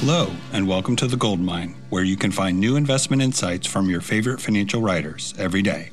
Hello, and welcome to The Gold Mine, where you can find new investment insights from your favorite financial writers every day.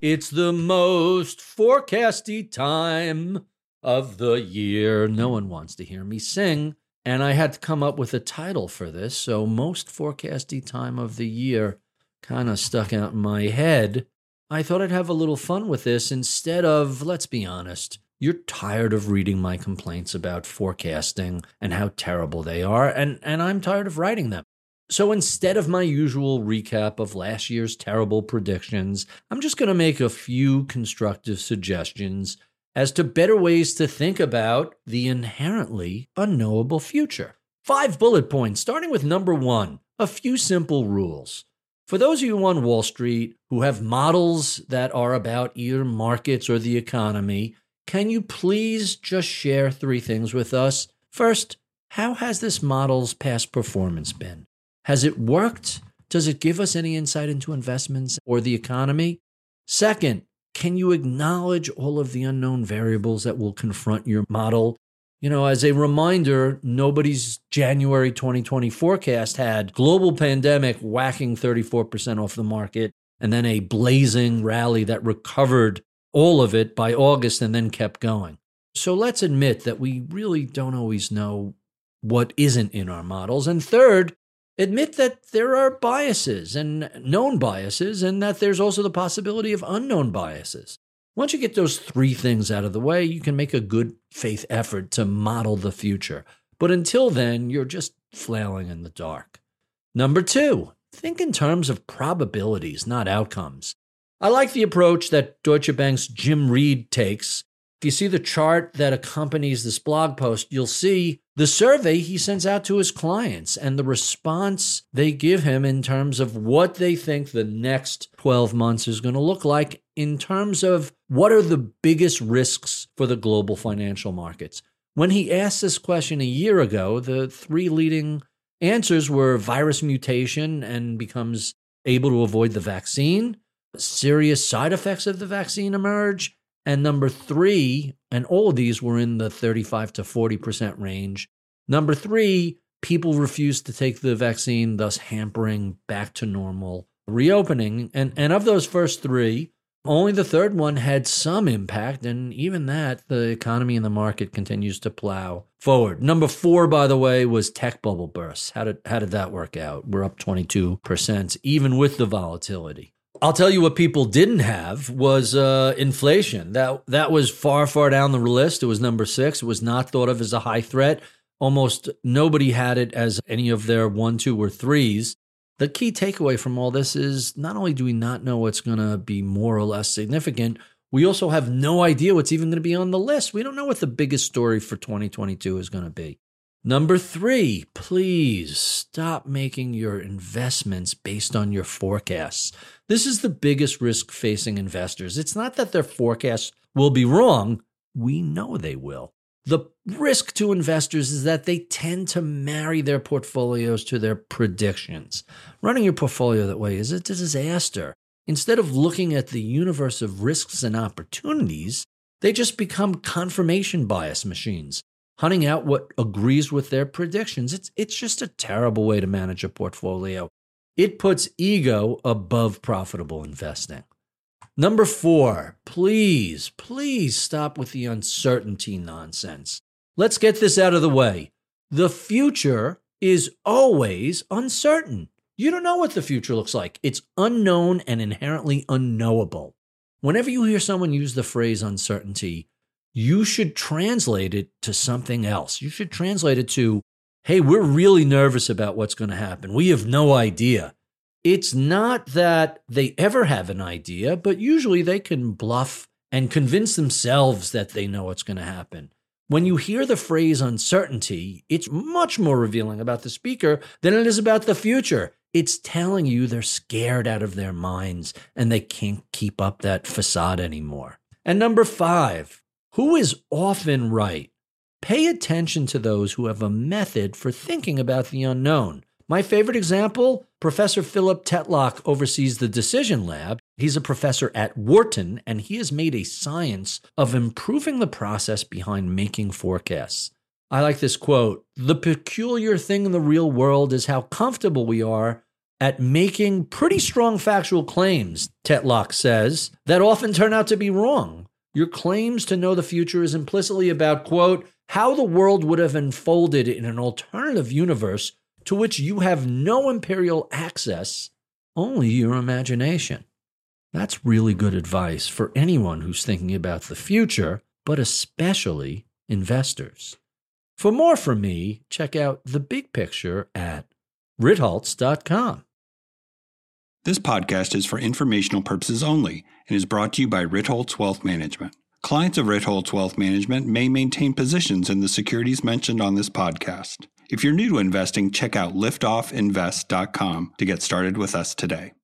It's the most forecasty time of the year. No one wants to hear me sing, and I had to come up with a title for this. So, most forecasty time of the year kind of stuck out in my head. I thought I'd have a little fun with this instead of, let's be honest, you're tired of reading my complaints about forecasting and how terrible they are, and, and I'm tired of writing them. So instead of my usual recap of last year's terrible predictions, I'm just going to make a few constructive suggestions as to better ways to think about the inherently unknowable future. Five bullet points, starting with number one a few simple rules. For those of you on Wall Street who have models that are about either markets or the economy, can you please just share three things with us? First, how has this model's past performance been? Has it worked? Does it give us any insight into investments or the economy? Second, can you acknowledge all of the unknown variables that will confront your model? You know, as a reminder, nobody's January 2020 forecast had global pandemic whacking 34% off the market and then a blazing rally that recovered all of it by August and then kept going. So let's admit that we really don't always know what isn't in our models. And third, admit that there are biases and known biases, and that there's also the possibility of unknown biases. Once you get those three things out of the way, you can make a good faith effort to model the future. But until then, you're just flailing in the dark. Number two, think in terms of probabilities, not outcomes. I like the approach that Deutsche Bank's Jim Reid takes. If you see the chart that accompanies this blog post, you'll see the survey he sends out to his clients and the response they give him in terms of what they think the next 12 months is going to look like, in terms of what are the biggest risks for the global financial markets. When he asked this question a year ago, the three leading answers were virus mutation and becomes able to avoid the vaccine, serious side effects of the vaccine emerge. And number three, and all of these were in the 35 to 40% range. Number three, people refuse to take the vaccine, thus hampering back to normal reopening. And, and of those first three, only the third one had some impact. And even that, the economy and the market continues to plow forward. Number four, by the way, was tech bubble bursts. How did, how did that work out? We're up 22%, even with the volatility. I'll tell you what people didn't have was uh, inflation. That that was far, far down the list. It was number six. It was not thought of as a high threat. Almost nobody had it as any of their one, two, or threes. The key takeaway from all this is not only do we not know what's going to be more or less significant, we also have no idea what's even going to be on the list. We don't know what the biggest story for 2022 is going to be. Number three, please stop making your investments based on your forecasts. This is the biggest risk facing investors. It's not that their forecasts will be wrong, we know they will. The risk to investors is that they tend to marry their portfolios to their predictions. Running your portfolio that way is a disaster. Instead of looking at the universe of risks and opportunities, they just become confirmation bias machines hunting out what agrees with their predictions. It's, it's just a terrible way to manage a portfolio. It puts ego above profitable investing. Number four, please, please stop with the uncertainty nonsense. Let's get this out of the way. The future is always uncertain. You don't know what the future looks like. It's unknown and inherently unknowable. Whenever you hear someone use the phrase uncertainty, you should translate it to something else. You should translate it to, hey, we're really nervous about what's going to happen. We have no idea. It's not that they ever have an idea, but usually they can bluff and convince themselves that they know what's going to happen. When you hear the phrase uncertainty, it's much more revealing about the speaker than it is about the future. It's telling you they're scared out of their minds and they can't keep up that facade anymore. And number five, who is often right? Pay attention to those who have a method for thinking about the unknown. My favorite example Professor Philip Tetlock oversees the Decision Lab. He's a professor at Wharton, and he has made a science of improving the process behind making forecasts. I like this quote The peculiar thing in the real world is how comfortable we are at making pretty strong factual claims, Tetlock says, that often turn out to be wrong. Your claims to know the future is implicitly about, quote, how the world would have unfolded in an alternative universe to which you have no imperial access, only your imagination. That's really good advice for anyone who's thinking about the future, but especially investors. For more from me, check out the big picture at ritholtz.com. This podcast is for informational purposes only and is brought to you by Ritholtz Wealth Management. Clients of Ritholtz Wealth Management may maintain positions in the securities mentioned on this podcast. If you're new to investing, check out liftoffinvest.com to get started with us today.